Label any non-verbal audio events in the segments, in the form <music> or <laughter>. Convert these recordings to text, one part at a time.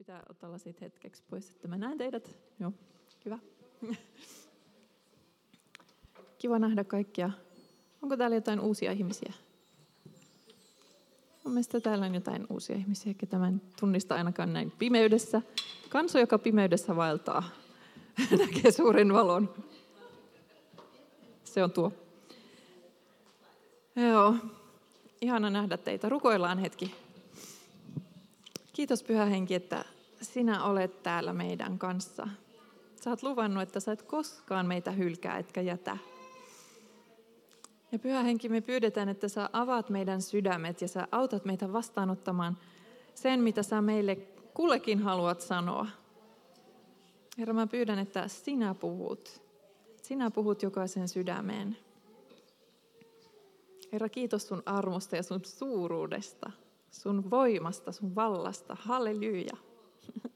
pitää ottaa lasit hetkeksi pois, että mä näen teidät. Joo, hyvä. <laughs> Kiva nähdä kaikkia. Onko täällä jotain uusia ihmisiä? Mun mielestä täällä on jotain uusia ihmisiä, ketä mä en tunnista ainakaan näin pimeydessä. Kanso, joka pimeydessä vaeltaa, <laughs> näkee suuren valon. Se on tuo. Joo, ihana nähdä teitä. Rukoillaan hetki. Kiitos Pyhä Henki, että sinä olet täällä meidän kanssa. Sä oot luvannut, että sä et koskaan meitä hylkää etkä jätä. Ja Pyhä Henki, me pyydetään, että sä avaat meidän sydämet ja sä autat meitä vastaanottamaan sen, mitä sä meille kullekin haluat sanoa. Herra, mä pyydän, että sinä puhut. Sinä puhut jokaisen sydämeen. Herra, kiitos sun armosta ja sun suuruudesta, sun voimasta, sun vallasta. Halleluja.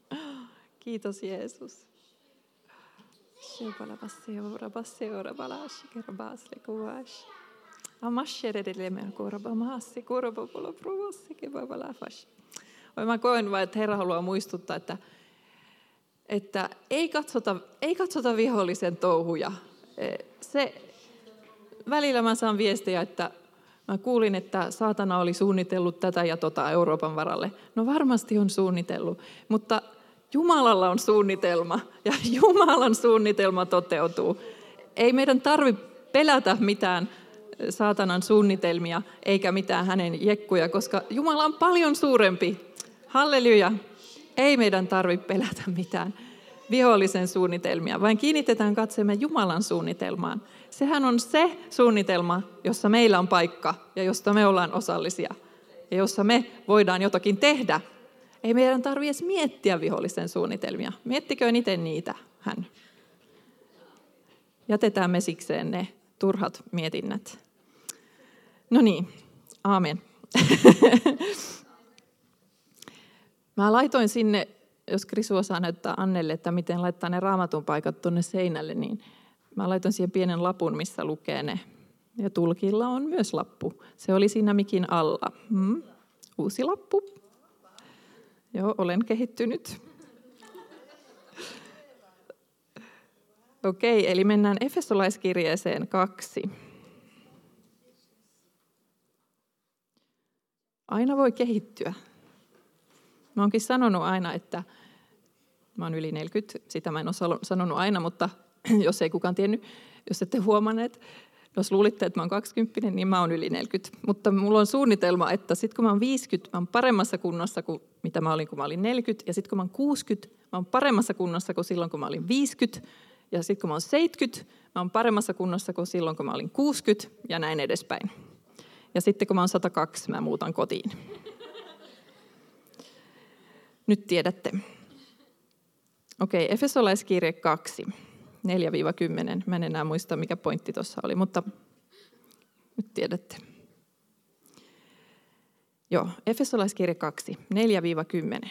<laughs> Kiitos Jeesus. Mä koen vain, että Herra haluaa muistuttaa, että, että ei, katsota, ei katsota vihollisen touhuja. Se, välillä mä saan viestejä, että Mä kuulin, että saatana oli suunnitellut tätä ja tota Euroopan varalle. No varmasti on suunnitellut, mutta Jumalalla on suunnitelma ja <laughs> Jumalan suunnitelma toteutuu. Ei meidän tarvi pelätä mitään saatanan suunnitelmia eikä mitään hänen jekkuja, koska Jumala on paljon suurempi. Halleluja! Ei meidän tarvi pelätä mitään vihollisen suunnitelmia, vaan kiinnitetään katseemme Jumalan suunnitelmaan. Sehän on se suunnitelma, jossa meillä on paikka ja josta me ollaan osallisia ja jossa me voidaan jotakin tehdä. Ei meidän tarvitse edes miettiä vihollisen suunnitelmia. Miettiköön itse niitä hän. Jätetään me sikseen ne turhat mietinnät. No niin, aamen. <laughs> Mä laitoin sinne, jos Krisu osaa näyttää Annelle, että miten laittaa ne raamatun paikat tuonne seinälle, niin Mä laitan siihen pienen lapun, missä lukee ne. Ja tulkilla on myös lappu. Se oli siinä mikin alla. Hmm. Uusi lappu. Joo, olen kehittynyt. Okei, eli mennään Efesolaiskirjeeseen kaksi. Aina voi kehittyä. Mä oonkin sanonut aina, että mä oon yli 40, sitä mä en ole sanonut aina, mutta jos ei kukaan tiennyt, jos ette huomanneet. Jos luulitte, että mä oon 20, niin mä oon yli 40. Mutta mulla on suunnitelma, että sitten kun mä oon 50, mä oon paremmassa kunnossa kuin mitä mä olin, kun mä olin 40. Ja sitten kun mä oon 60, mä oon paremmassa kunnossa kuin silloin, kun mä olin 50. Ja sitten kun mä oon 70, mä oon paremmassa kunnossa kuin silloin, kun mä olin 60 ja näin edespäin. Ja sitten kun mä oon 102, mä muutan kotiin. Nyt tiedätte. Okei, Efesolaiskirje 2. 4-10. Mä en enää muista, mikä pointti tuossa oli, mutta nyt tiedätte. Joo, Efesolaiskirja 2, 4-10.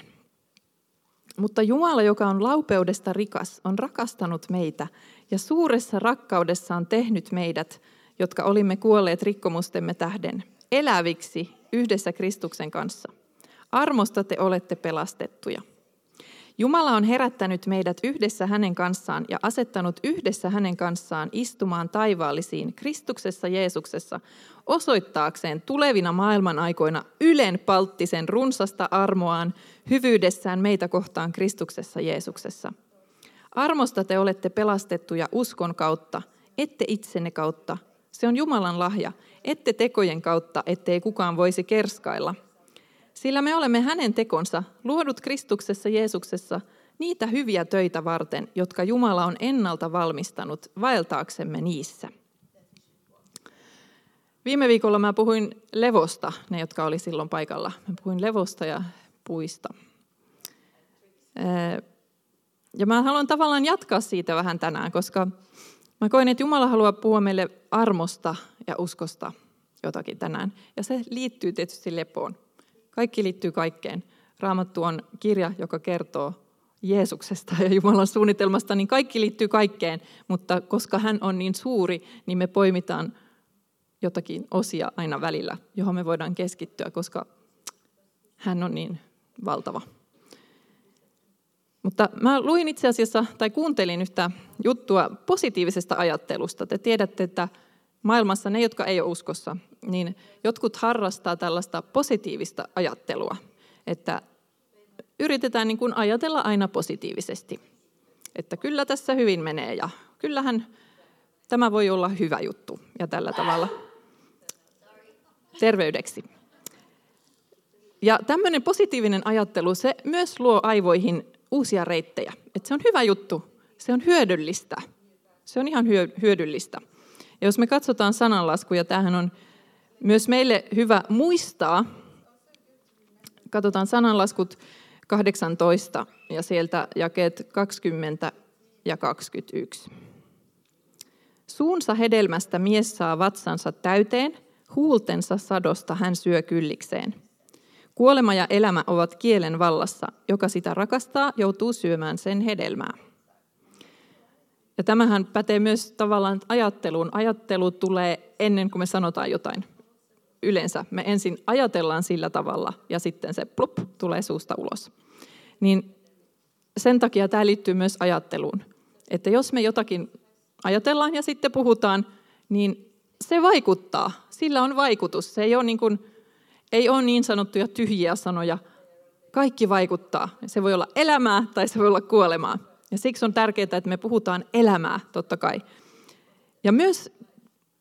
Mutta Jumala, joka on laupeudesta rikas, on rakastanut meitä ja suuressa rakkaudessaan tehnyt meidät, jotka olimme kuolleet rikkomustemme tähden, eläviksi yhdessä Kristuksen kanssa. Armosta te olette pelastettuja. Jumala on herättänyt meidät yhdessä hänen kanssaan ja asettanut yhdessä hänen kanssaan istumaan taivaallisiin Kristuksessa Jeesuksessa osoittaakseen tulevina maailman aikoina ylen palttisen runsasta armoaan hyvyydessään meitä kohtaan Kristuksessa Jeesuksessa. Armosta te olette pelastettuja uskon kautta, ette itsenne kautta. Se on Jumalan lahja, ette tekojen kautta, ettei kukaan voisi kerskailla – sillä me olemme hänen tekonsa, luodut Kristuksessa Jeesuksessa, niitä hyviä töitä varten, jotka Jumala on ennalta valmistanut vaeltaaksemme niissä. Viime viikolla mä puhuin levosta, ne jotka oli silloin paikalla. Mä puhuin levosta ja puista. Ja mä haluan tavallaan jatkaa siitä vähän tänään, koska mä koen, että Jumala haluaa puhua meille armosta ja uskosta jotakin tänään. Ja se liittyy tietysti lepoon. Kaikki liittyy kaikkeen. Raamattu on kirja, joka kertoo Jeesuksesta ja Jumalan suunnitelmasta, niin kaikki liittyy kaikkeen, mutta koska hän on niin suuri, niin me poimitaan jotakin osia aina välillä, johon me voidaan keskittyä, koska hän on niin valtava. Mutta mä luin itse asiassa, tai kuuntelin yhtä juttua positiivisesta ajattelusta. Te tiedätte, että maailmassa ne, jotka ei ole uskossa, niin jotkut harrastaa tällaista positiivista ajattelua, että yritetään niin kuin ajatella aina positiivisesti, että kyllä tässä hyvin menee ja kyllähän tämä voi olla hyvä juttu ja tällä tavalla terveydeksi. Ja tämmöinen positiivinen ajattelu, se myös luo aivoihin uusia reittejä. Että se on hyvä juttu, se on hyödyllistä. Se on ihan hyödyllistä. Ja jos me katsotaan sananlaskuja, tämähän on myös meille hyvä muistaa. Katsotaan sananlaskut 18 ja sieltä jakeet 20 ja 21. Suunsa hedelmästä mies saa vatsansa täyteen, huultensa sadosta hän syö kyllikseen. Kuolema ja elämä ovat kielen vallassa. Joka sitä rakastaa, joutuu syömään sen hedelmää. Ja tämähän pätee myös tavallaan ajatteluun. Ajattelu tulee ennen kuin me sanotaan jotain. Yleensä me ensin ajatellaan sillä tavalla ja sitten se plup tulee suusta ulos. Niin sen takia tämä liittyy myös ajatteluun. Että jos me jotakin ajatellaan ja sitten puhutaan, niin se vaikuttaa. Sillä on vaikutus. Se ei ole niin, kuin, ei ole niin sanottuja tyhjiä sanoja. Kaikki vaikuttaa. Se voi olla elämää tai se voi olla kuolemaa. Ja siksi on tärkeää, että me puhutaan elämää, totta kai. Ja myös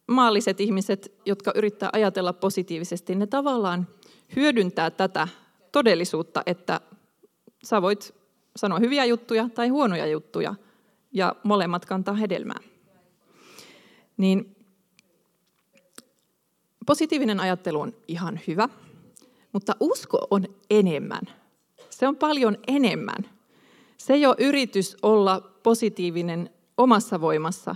maalliset ihmiset, jotka yrittää ajatella positiivisesti, ne tavallaan hyödyntää tätä todellisuutta, että sä voit sanoa hyviä juttuja tai huonoja juttuja, ja molemmat kantaa hedelmää. Niin positiivinen ajattelu on ihan hyvä, mutta usko on enemmän. Se on paljon enemmän. Se ole yritys olla positiivinen omassa voimassa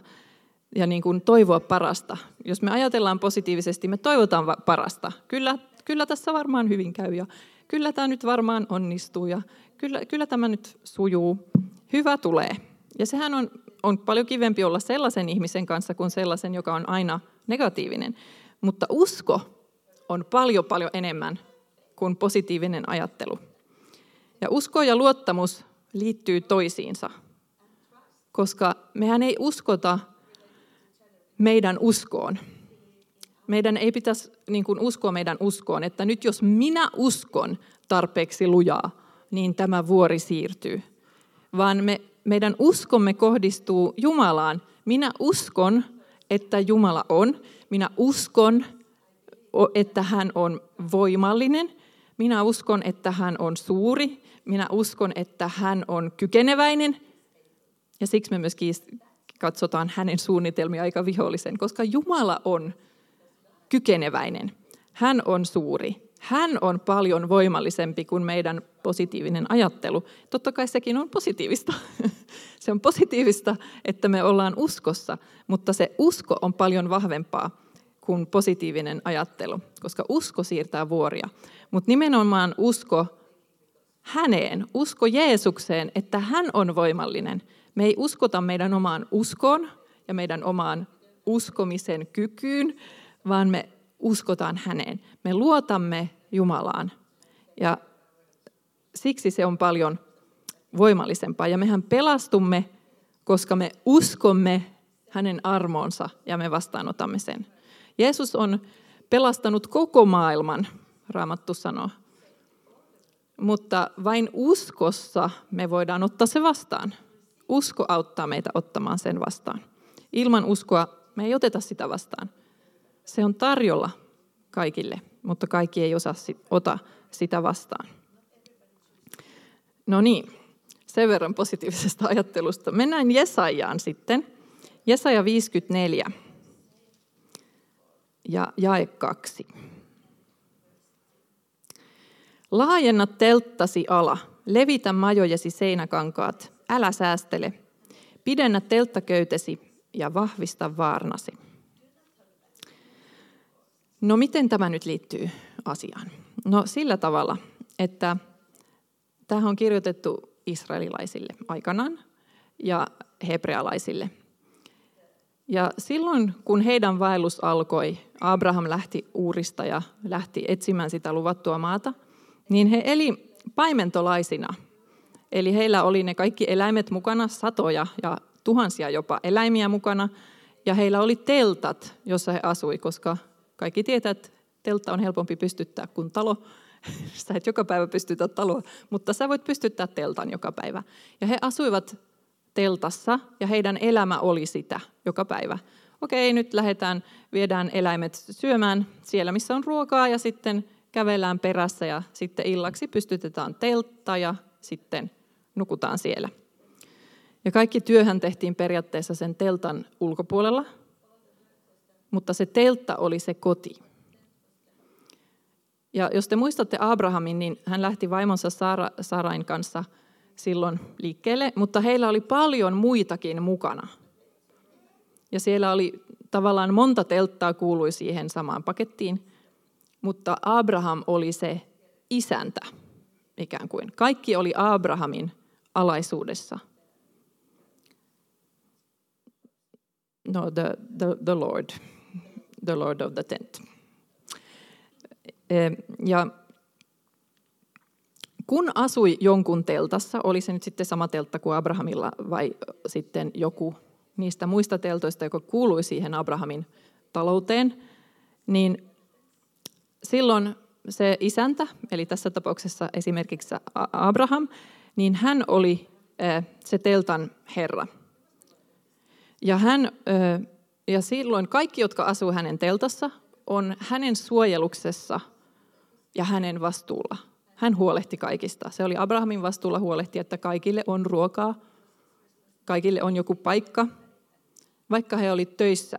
ja niin kuin toivoa parasta. Jos me ajatellaan positiivisesti, me toivotaan parasta. Kyllä, kyllä tässä varmaan hyvin käy ja kyllä tämä nyt varmaan onnistuu ja kyllä, kyllä tämä nyt sujuu. Hyvä tulee. Ja sehän on, on paljon kivempi olla sellaisen ihmisen kanssa kuin sellaisen, joka on aina negatiivinen. Mutta usko on paljon paljon enemmän kuin positiivinen ajattelu. Ja usko ja luottamus liittyy toisiinsa, koska mehän ei uskota meidän uskoon. Meidän ei pitäisi niin kuin uskoa meidän uskoon, että nyt jos minä uskon tarpeeksi lujaa, niin tämä vuori siirtyy. Vaan me, meidän uskomme kohdistuu Jumalaan. Minä uskon, että Jumala on. Minä uskon, että hän on voimallinen. Minä uskon, että hän on suuri. Minä uskon, että hän on kykeneväinen. Ja siksi me myös katsotaan hänen suunnitelmia aika vihollisen, koska Jumala on kykeneväinen. Hän on suuri. Hän on paljon voimallisempi kuin meidän positiivinen ajattelu. Totta kai sekin on positiivista. <laughs> Se on positiivista, että me ollaan uskossa, mutta se usko on paljon vahvempaa kuin positiivinen ajattelu, koska usko siirtää vuoria. Mutta nimenomaan usko häneen, usko Jeesukseen, että hän on voimallinen. Me ei uskota meidän omaan uskoon ja meidän omaan uskomisen kykyyn, vaan me uskotaan häneen. Me luotamme Jumalaan. Ja siksi se on paljon voimallisempaa. Ja mehän pelastumme, koska me uskomme hänen armoonsa ja me vastaanotamme sen. Jeesus on pelastanut koko maailman, Raamattu sanoo. Mutta vain uskossa me voidaan ottaa se vastaan. Usko auttaa meitä ottamaan sen vastaan. Ilman uskoa me ei oteta sitä vastaan. Se on tarjolla kaikille, mutta kaikki ei osaa ota sitä vastaan. No niin, sen verran positiivisesta <laughs> ajattelusta. Mennään Jesajaan sitten. Jesaja 54 ja jae 2. Laajenna telttasi ala, levitä majojesi seinäkankaat, älä säästele. Pidennä telttaköytesi ja vahvista vaarnasi. No miten tämä nyt liittyy asiaan? No sillä tavalla, että tämä on kirjoitettu israelilaisille aikanaan ja hebrealaisille. Ja silloin, kun heidän vaellus alkoi, Abraham lähti uurista ja lähti etsimään sitä luvattua maata, niin he eli paimentolaisina. Eli heillä oli ne kaikki eläimet mukana, satoja ja tuhansia jopa eläimiä mukana. Ja heillä oli teltat, jossa he asui, koska kaikki tietää, että teltta on helpompi pystyttää kuin talo. <laughs> Sä et joka päivä pystytä taloa, mutta sä voit pystyttää teltan joka päivä. Ja he asuivat teltassa ja heidän elämä oli sitä joka päivä. Okei, nyt lähdetään, viedään eläimet syömään siellä, missä on ruokaa ja sitten kävellään perässä ja sitten illaksi pystytetään teltta ja sitten nukutaan siellä. Ja kaikki työhän tehtiin periaatteessa sen teltan ulkopuolella, mutta se teltta oli se koti. Ja jos te muistatte Abrahamin, niin hän lähti vaimonsa Sara, Sarain kanssa silloin liikkeelle, mutta heillä oli paljon muitakin mukana. Ja siellä oli tavallaan monta telttaa kuului siihen samaan pakettiin, mutta Abraham oli se isäntä ikään kuin. Kaikki oli Abrahamin alaisuudessa. No, the, the, the Lord, the Lord of the tent. Ja kun asui jonkun teltassa, oli se nyt sitten sama teltta kuin Abrahamilla vai sitten joku niistä muista teltoista, joka kuului siihen Abrahamin talouteen, niin silloin se isäntä, eli tässä tapauksessa esimerkiksi Abraham, niin hän oli se teltan herra. Ja, hän, ja silloin kaikki, jotka asuu hänen teltassa, on hänen suojeluksessa ja hänen vastuulla. Hän huolehti kaikista. Se oli Abrahamin vastuulla huolehti, että kaikille on ruokaa, kaikille on joku paikka, vaikka he olivat töissä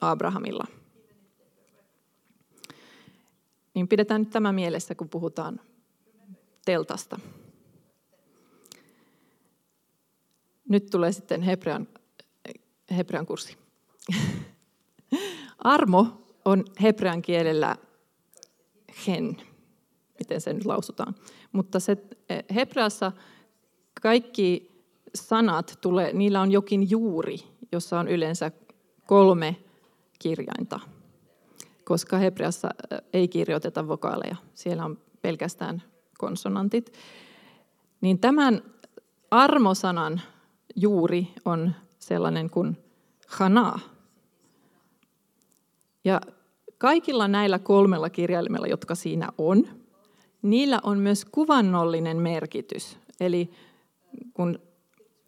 Abrahamilla. Niin pidetään nyt tämä mielessä, kun puhutaan teltasta. Nyt tulee sitten Hebrean, Hebrean kurssi. <laughs> Armo on hebrean kielellä hen, miten se nyt lausutaan. Mutta se, hebreassa kaikki sanat tulee, niillä on jokin juuri, jossa on yleensä kolme kirjainta, koska hebreassa ei kirjoiteta vokaaleja, siellä on pelkästään konsonantit. Niin tämän armosanan juuri on sellainen kuin hana. Ja kaikilla näillä kolmella kirjaimella, jotka siinä on, niillä on myös kuvannollinen merkitys. Eli kun,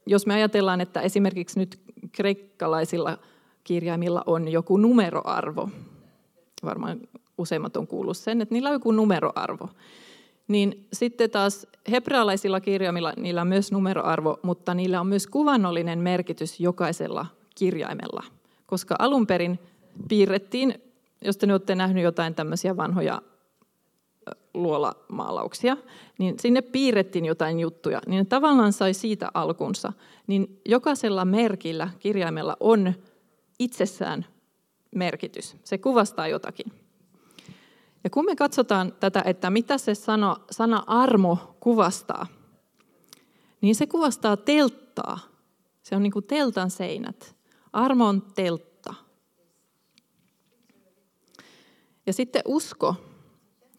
jos me ajatellaan, että esimerkiksi nyt kreikkalaisilla kirjaimilla on joku numeroarvo, varmaan useimmat on kuullut sen, että niillä on joku numeroarvo, niin sitten taas hebrealaisilla kirjaimilla niillä on myös numeroarvo, mutta niillä on myös kuvannollinen merkitys jokaisella kirjaimella. Koska alun perin piirrettiin, jos te nyt olette nähneet jotain tämmöisiä vanhoja luolamaalauksia, niin sinne piirrettiin jotain juttuja, niin tavallaan sai siitä alkunsa. Niin jokaisella merkillä, kirjaimella on itsessään merkitys. Se kuvastaa jotakin. Ja kun me katsotaan tätä, että mitä se sana, sana armo kuvastaa, niin se kuvastaa telttaa. Se on niin kuin teltan seinät. Armo on teltta. Ja sitten usko,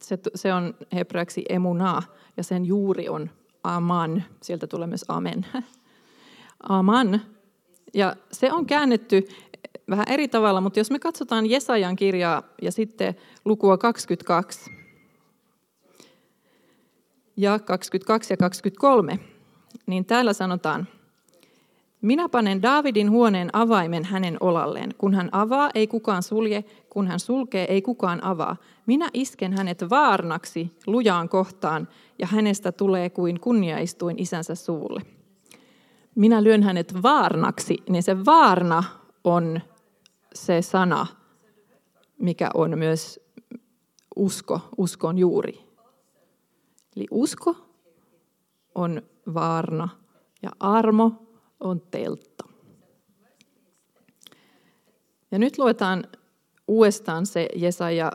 se, se on hebreaksi emunaa, ja sen juuri on aman. Sieltä tulee myös amen. <laughs> Aman. Ja se on käännetty vähän eri tavalla, mutta jos me katsotaan Jesajan kirjaa ja sitten lukua 22 ja 22 ja 23, niin täällä sanotaan, minä panen Daavidin huoneen avaimen hänen olalleen. Kun hän avaa, ei kukaan sulje. Kun hän sulkee, ei kukaan avaa. Minä isken hänet vaarnaksi lujaan kohtaan, ja hänestä tulee kuin kunniaistuin isänsä suulle. Minä lyön hänet vaarnaksi, niin se vaarna on se sana, mikä on myös usko, uskon juuri. Eli usko on vaarna ja armo on teltta. Ja nyt luetaan uudestaan se Jesaja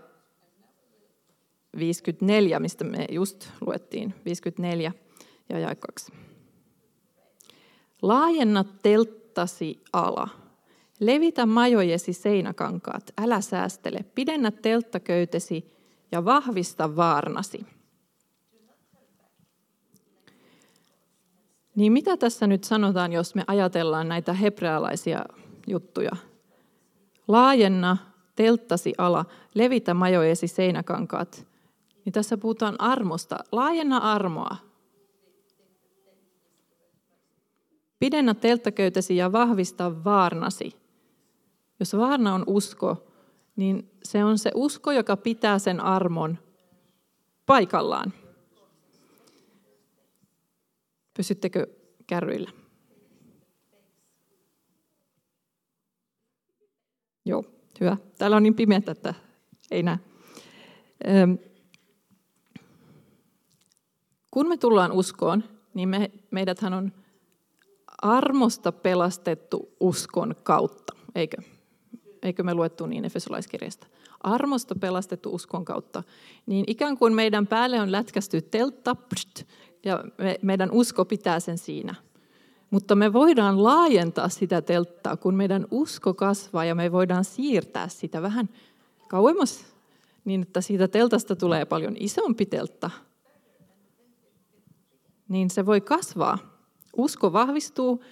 54, mistä me just luettiin, 54 ja 2. Laajenna telttasi ala Levitä majojesi seinäkankaat, älä säästele, pidennä telttaköytesi ja vahvista vaarnasi. Niin mitä tässä nyt sanotaan, jos me ajatellaan näitä hebrealaisia juttuja? Laajenna telttasi ala, levitä majojesi seinäkankaat. Niin tässä puhutaan armosta. Laajenna armoa. Pidennä telttaköytesi ja vahvista vaarnasi. Jos vaarna on usko, niin se on se usko, joka pitää sen armon paikallaan. Pysyttekö kärryillä? Joo, hyvä. Täällä on niin pimeää, että ei näe. Kun me tullaan uskoon, niin me, meidäthän on armosta pelastettu uskon kautta, eikö? Eikö me luettu niin Efesolaiskirjasta? Armosta pelastettu uskon kautta. Niin ikään kuin meidän päälle on lätkästy teltta, pst, ja me, meidän usko pitää sen siinä. Mutta me voidaan laajentaa sitä telttaa, kun meidän usko kasvaa ja me voidaan siirtää sitä vähän kauemmas, niin että siitä teltasta tulee paljon isompi teltta. Niin se voi kasvaa. Usko vahvistuu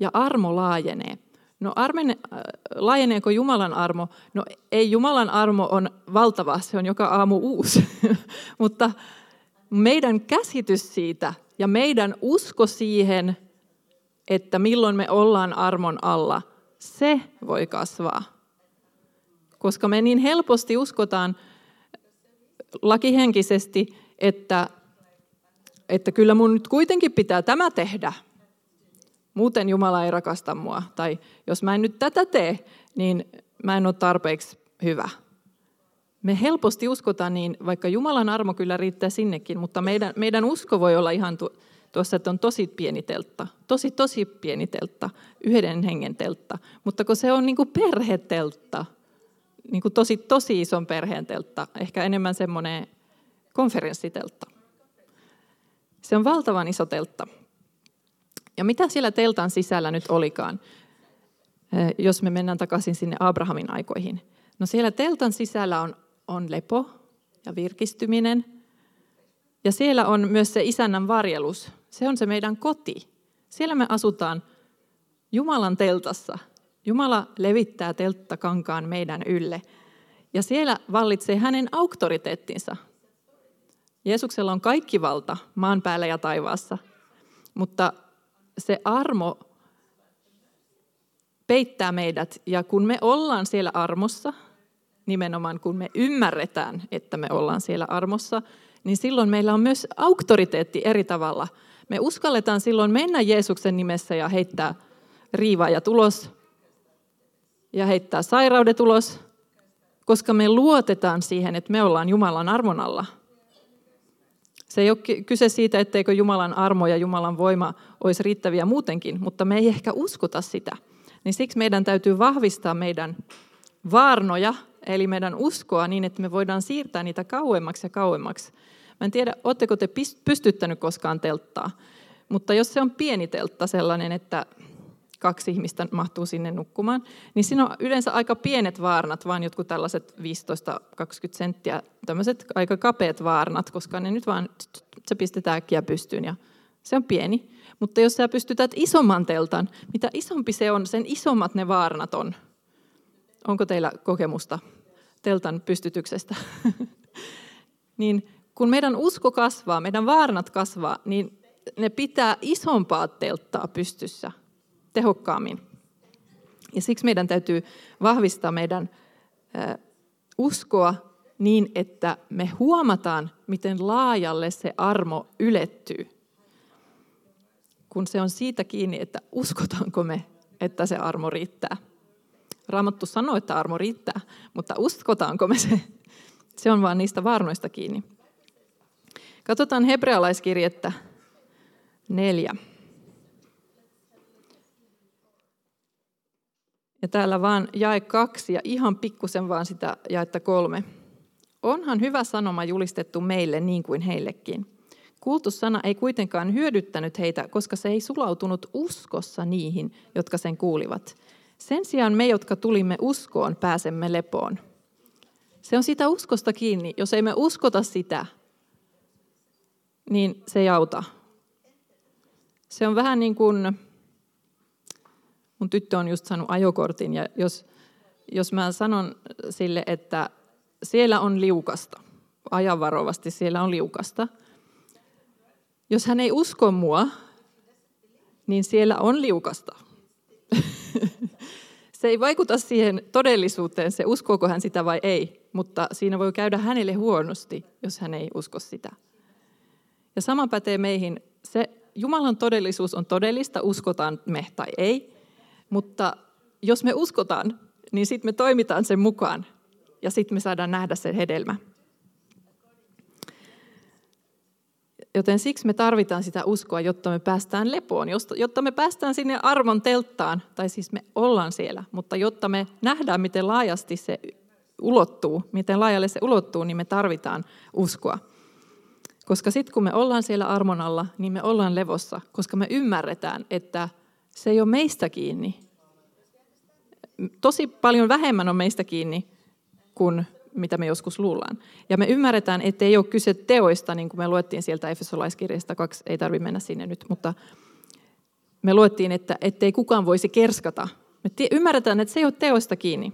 ja armo laajenee. No armene, äh, laajeneeko Jumalan armo? No ei Jumalan armo on valtava, se on joka aamu uusi. <laughs> Mutta meidän käsitys siitä ja meidän usko siihen, että milloin me ollaan armon alla, se voi kasvaa. Koska me niin helposti uskotaan lakihenkisesti, että, että kyllä mun nyt kuitenkin pitää tämä tehdä. Muuten Jumala ei rakasta mua. Tai jos mä en nyt tätä tee, niin mä en ole tarpeeksi hyvä. Me helposti uskotaan niin, vaikka Jumalan armo kyllä riittää sinnekin, mutta meidän, meidän usko voi olla ihan tuossa, että on tosi pieni teltta, tosi tosi pieni teltta, yhden hengen teltta, mutta kun se on niin kuin perheteltta, niin kuin tosi tosi ison perheen teltta, ehkä enemmän semmoinen konferenssiteltta. Se on valtavan iso teltta. Ja mitä siellä teltan sisällä nyt olikaan, jos me mennään takaisin sinne Abrahamin aikoihin? No siellä teltan sisällä on, on lepo ja virkistyminen. Ja siellä on myös se isännän varjelus. Se on se meidän koti. Siellä me asutaan Jumalan teltassa. Jumala levittää telttakankaan meidän ylle. Ja siellä vallitsee hänen auktoriteettinsa. Jeesuksella on kaikki valta maan päällä ja taivaassa. Mutta se armo peittää meidät. Ja kun me ollaan siellä armossa, nimenomaan kun me ymmärretään, että me ollaan siellä armossa, niin silloin meillä on myös auktoriteetti eri tavalla. Me uskalletaan silloin mennä Jeesuksen nimessä ja heittää riivaa ja tulos ja heittää sairaudet ulos, koska me luotetaan siihen, että me ollaan Jumalan armon alla. Se ei ole kyse siitä, etteikö Jumalan armo ja Jumalan voima olisi riittäviä muutenkin, mutta me ei ehkä uskota sitä. Niin siksi meidän täytyy vahvistaa meidän vaarnoja, eli meidän uskoa niin, että me voidaan siirtää niitä kauemmaksi ja kauemmaksi. Mä en tiedä, oletteko te pystyttänyt koskaan telttaa, mutta jos se on pieni teltta sellainen, että kaksi ihmistä mahtuu sinne nukkumaan, niin siinä on yleensä aika pienet vaarnat, vaan jotkut tällaiset 15-20 senttiä, tämmöiset aika kapeat vaarnat, koska ne nyt vaan, se pistetään äkkiä pystyyn ja se on pieni. Mutta jos sä pystytät isomman teltan, mitä isompi se on, sen isommat ne vaarnat on. Onko teillä kokemusta teltan pystytyksestä? <laughs> niin kun meidän usko kasvaa, meidän vaarnat kasvaa, niin ne pitää isompaa telttaa pystyssä – tehokkaammin. Ja siksi meidän täytyy vahvistaa meidän uskoa niin, että me huomataan, miten laajalle se armo ylettyy. Kun se on siitä kiinni, että uskotaanko me, että se armo riittää. Raamattu sanoo, että armo riittää, mutta uskotaanko me se? Se on vaan niistä varnoista kiinni. Katsotaan hebrealaiskirjettä neljä. Ja täällä vaan jae kaksi ja ihan pikkusen vaan sitä jaetta kolme. Onhan hyvä sanoma julistettu meille niin kuin heillekin. Kuultu sana ei kuitenkaan hyödyttänyt heitä, koska se ei sulautunut uskossa niihin, jotka sen kuulivat. Sen sijaan me, jotka tulimme uskoon, pääsemme lepoon. Se on sitä uskosta kiinni. Jos ei me uskota sitä, niin se ei auta. Se on vähän niin kuin, mun tyttö on just saanut ajokortin ja jos, jos mä sanon sille, että siellä on liukasta, ajan varovasti, siellä on liukasta. Jos hän ei usko mua, niin siellä on liukasta. <laughs> se ei vaikuta siihen todellisuuteen, se uskooko hän sitä vai ei, mutta siinä voi käydä hänelle huonosti, jos hän ei usko sitä. Ja sama pätee meihin. Se Jumalan todellisuus on todellista, uskotaan me tai ei, mutta jos me uskotaan, niin sitten me toimitaan sen mukaan ja sitten me saadaan nähdä sen hedelmä. Joten siksi me tarvitaan sitä uskoa, jotta me päästään lepoon, jotta me päästään sinne armon telttaan, tai siis me ollaan siellä, mutta jotta me nähdään, miten laajasti se ulottuu, miten laajalle se ulottuu, niin me tarvitaan uskoa. Koska sitten kun me ollaan siellä armon alla, niin me ollaan levossa, koska me ymmärretään, että se ei ole meistä kiinni. Tosi paljon vähemmän on meistä kiinni kuin mitä me joskus luullaan. Ja me ymmärretään, että ei ole kyse teoista, niin kuin me luettiin sieltä Efesolaiskirjasta kaksi, ei tarvitse mennä sinne nyt, mutta me luettiin, että ettei kukaan voisi kerskata. Me ymmärretään, että se ei ole teoista kiinni,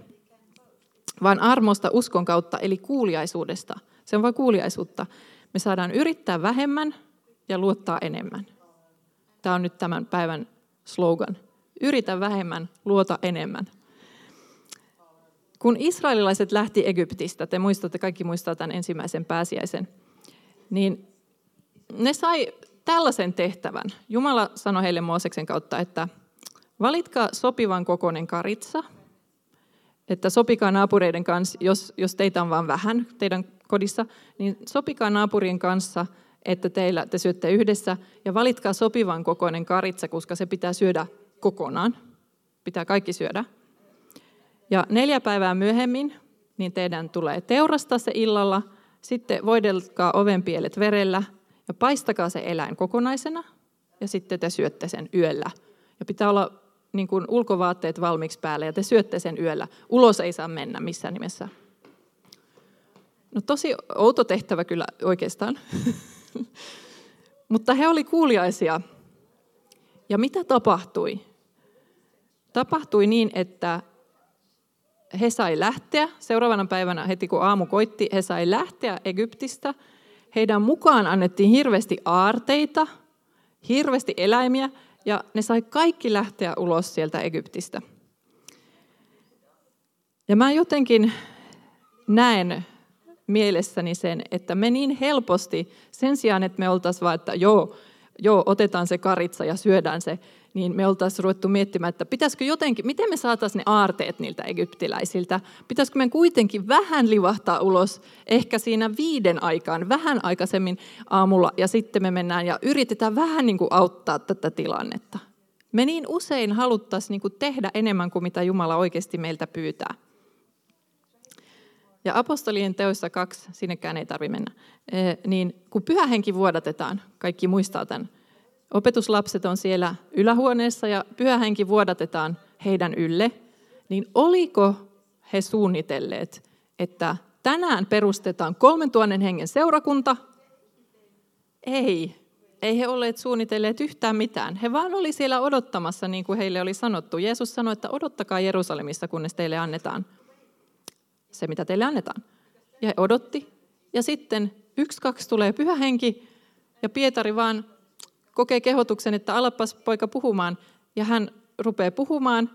vaan armosta uskon kautta, eli kuuliaisuudesta. Se on vain kuuliaisuutta. Me saadaan yrittää vähemmän ja luottaa enemmän. Tämä on nyt tämän päivän slogan. Yritä vähemmän, luota enemmän. Kun israelilaiset lähti Egyptistä, te muistatte, kaikki muistaa tämän ensimmäisen pääsiäisen, niin ne sai tällaisen tehtävän. Jumala sanoi heille Mooseksen kautta, että valitkaa sopivan kokoinen karitsa, että sopikaa naapureiden kanssa, jos, jos teitä on vain vähän teidän kodissa, niin sopikaa naapurien kanssa, että teillä, te syötte yhdessä, ja valitkaa sopivan kokoinen karitsa, koska se pitää syödä kokonaan. Pitää kaikki syödä. Ja neljä päivää myöhemmin niin teidän tulee teurastaa se illalla, sitten voidelkaa ovenpielet verellä ja paistakaa se eläin kokonaisena ja sitten te syötte sen yöllä. Ja pitää olla niin kuin ulkovaatteet valmiiksi päälle ja te syötte sen yöllä. Ulos ei saa mennä missään nimessä. No tosi outo tehtävä kyllä oikeastaan. <laughs> <laughs> Mutta he oli kuuliaisia. Ja mitä tapahtui? Tapahtui niin, että he sai lähteä, seuraavana päivänä heti kun aamu koitti, he sai lähteä Egyptistä. Heidän mukaan annettiin hirveästi aarteita, hirveästi eläimiä, ja ne sai kaikki lähteä ulos sieltä Egyptistä. Ja mä jotenkin näen mielessäni sen, että me niin helposti, sen sijaan, että me oltaisiin vaan, että joo, joo, otetaan se karitsa ja syödään se, niin me oltaisiin ruvettu miettimään, että pitäisikö jotenkin, miten me saataisiin ne aarteet niiltä egyptiläisiltä, pitäisikö me kuitenkin vähän livahtaa ulos, ehkä siinä viiden aikaan, vähän aikaisemmin aamulla, ja sitten me mennään ja yritetään vähän niin kuin auttaa tätä tilannetta. Me niin usein haluttaisiin niin kuin tehdä enemmän kuin mitä Jumala oikeasti meiltä pyytää. Ja apostolien teoissa kaksi, sinnekään ei tarvitse mennä, niin kun pyhä henki vuodatetaan, kaikki muistaa tämän, opetuslapset on siellä ylähuoneessa ja pyhä henki vuodatetaan heidän ylle, niin oliko he suunnitelleet, että tänään perustetaan kolmen tuhannen hengen seurakunta? Ei, ei he olleet suunnitelleet yhtään mitään. He vaan oli siellä odottamassa, niin kuin heille oli sanottu. Jeesus sanoi, että odottakaa Jerusalemissa, kunnes teille annetaan se, mitä teille annetaan. Ja he odotti. Ja sitten yksi, kaksi tulee pyhä henki, ja Pietari vaan kokee kehotuksen, että alapas poika puhumaan, ja hän rupeaa puhumaan,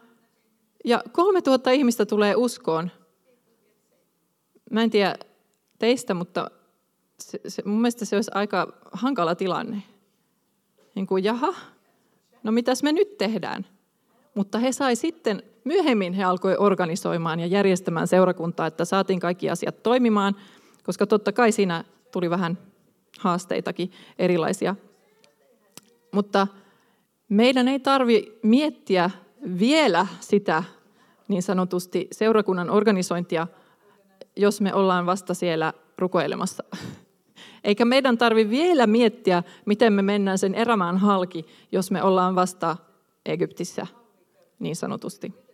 ja kolme tuhatta ihmistä tulee uskoon. Mä en tiedä teistä, mutta se, se, mun mielestä se olisi aika hankala tilanne. Niin kuin, jaha, no mitäs me nyt tehdään? Mutta he sai sitten, myöhemmin he alkoi organisoimaan ja järjestämään seurakuntaa, että saatiin kaikki asiat toimimaan, koska totta kai siinä tuli vähän haasteitakin erilaisia. Mutta meidän ei tarvi miettiä vielä sitä niin sanotusti seurakunnan organisointia, jos me ollaan vasta siellä rukoilemassa. Eikä meidän tarvi vielä miettiä, miten me mennään sen erämään halki, jos me ollaan vasta Egyptissä niin sanotusti.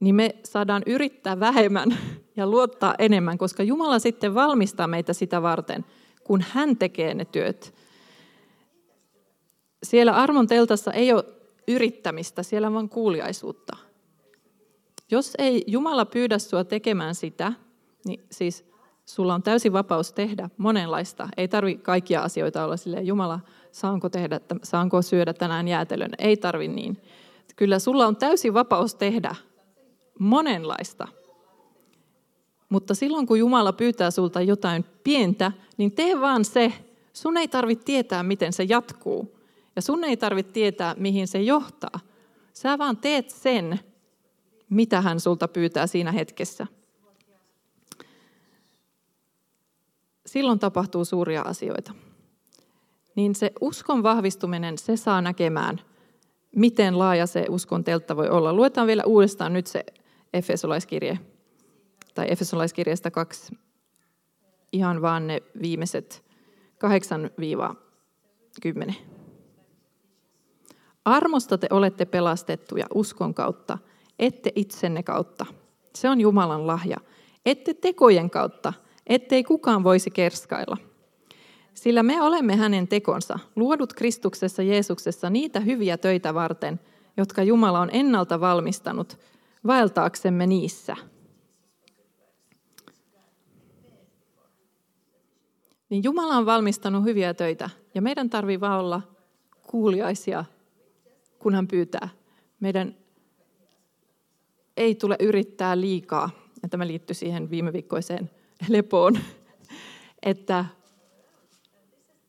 Niin me saadaan yrittää vähemmän <laughs> ja luottaa enemmän, koska Jumala sitten valmistaa meitä sitä varten, kun hän tekee ne työt. Siellä armon teltassa ei ole yrittämistä, siellä on vain kuuliaisuutta. Jos ei Jumala pyydä sinua tekemään sitä, niin siis sulla on täysi vapaus tehdä monenlaista. Ei tarvi kaikkia asioita olla silleen, Jumala, saanko, tehdä, saanko syödä tänään jäätelön? Ei tarvi niin. Kyllä sulla on täysi vapaus tehdä monenlaista. Mutta silloin kun Jumala pyytää sulta jotain pientä, niin tee vaan se. Sun ei tarvitse tietää, miten se jatkuu. Ja sun ei tarvitse tietää, mihin se johtaa. Sä vaan teet sen, mitä hän sulta pyytää siinä hetkessä. Silloin tapahtuu suuria asioita. Niin se uskon vahvistuminen, se saa näkemään, miten laaja se uskon teltta voi olla. Luetaan vielä uudestaan nyt se Efesolaiskirje, tai Efesolaiskirjasta kaksi, ihan vaan ne viimeiset 8-10. Armosta te olette pelastettuja uskon kautta, ette itsenne kautta. Se on Jumalan lahja. Ette tekojen kautta, ettei kukaan voisi kerskailla. Sillä me olemme hänen tekonsa, luodut Kristuksessa Jeesuksessa niitä hyviä töitä varten, jotka Jumala on ennalta valmistanut, vaeltaaksemme niissä. Niin Jumala on valmistanut hyviä töitä, ja meidän tarvii vaan olla kuuliaisia, kun hän pyytää. Meidän ei tule yrittää liikaa, ja tämä liittyy siihen viime viikkoiseen lepoon, <laughs> että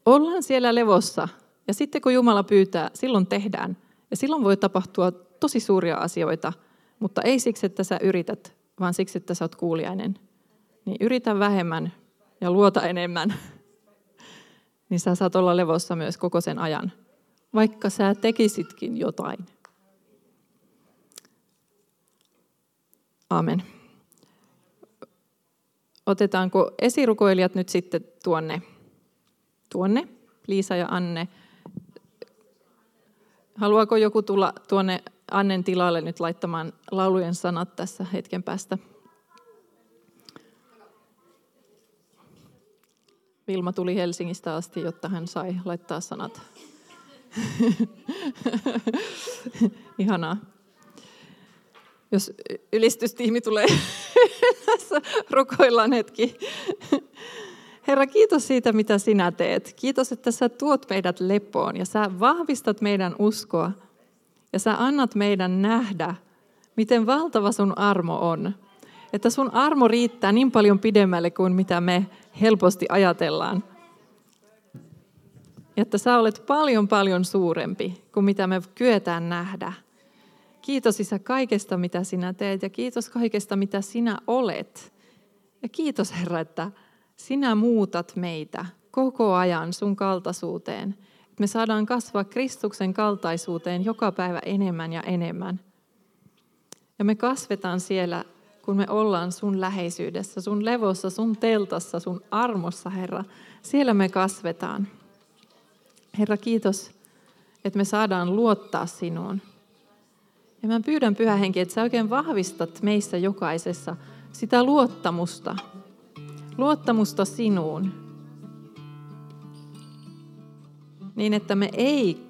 ollaan siellä levossa ja sitten kun Jumala pyytää, silloin tehdään. Ja silloin voi tapahtua tosi suuria asioita, mutta ei siksi, että sä yrität, vaan siksi, että sä oot kuuliainen. Niin yritä vähemmän ja luota enemmän. <laughs> Niin sä saat olla levossa myös koko sen ajan, vaikka sä tekisitkin jotain. Amen. Otetaanko esirukoilijat nyt sitten tuonne, tuonne, Liisa ja Anne. Haluaako joku tulla tuonne Annen tilalle nyt laittamaan laulujen sanat tässä hetken päästä? Vilma tuli Helsingistä asti, jotta hän sai laittaa sanat. <laughs> Ihanaa. Jos ylistystiimi tulee <laughs> tässä, rukoillaan hetki. Herra, kiitos siitä, mitä sinä teet. Kiitos, että sä tuot meidät lepoon ja sä vahvistat meidän uskoa. Ja sä annat meidän nähdä, miten valtava sun armo on. Että sun armo riittää niin paljon pidemmälle kuin mitä me helposti ajatellaan. Ja että sä olet paljon paljon suurempi kuin mitä me kyetään nähdä. Kiitos Isä kaikesta, mitä sinä teet ja kiitos kaikesta, mitä sinä olet. Ja kiitos Herra, että sinä muutat meitä koko ajan sun kaltaisuuteen. Me saadaan kasvaa Kristuksen kaltaisuuteen joka päivä enemmän ja enemmän. Ja me kasvetaan siellä, kun me ollaan sun läheisyydessä, sun levossa, sun teltassa, sun armossa, Herra. Siellä me kasvetaan. Herra, kiitos, että me saadaan luottaa sinuun. Ja mä pyydän Pyhä Henki, että sä oikein vahvistat meissä jokaisessa sitä luottamusta. Luottamusta sinuun. Niin, että me ei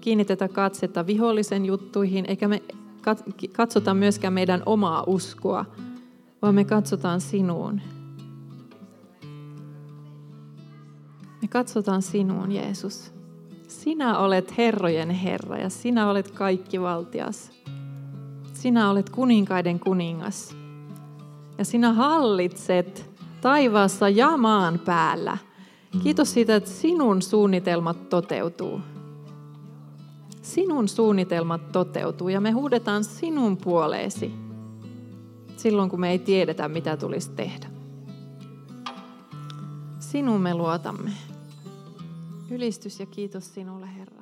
kiinnitetä katsetta vihollisen juttuihin, eikä me katsota myöskään meidän omaa uskoa, vaan me katsotaan sinuun. Me katsotaan sinuun, Jeesus. Sinä olet herrojen Herra ja sinä olet kaikki valtias. Sinä olet kuninkaiden kuningas. Ja sinä hallitset taivaassa ja maan päällä. Kiitos siitä, että sinun suunnitelmat toteutuu. Sinun suunnitelmat toteutuu ja me huudetaan sinun puoleesi silloin, kun me ei tiedetä, mitä tulisi tehdä. Sinun me luotamme. Ylistys ja kiitos sinulle, Herra.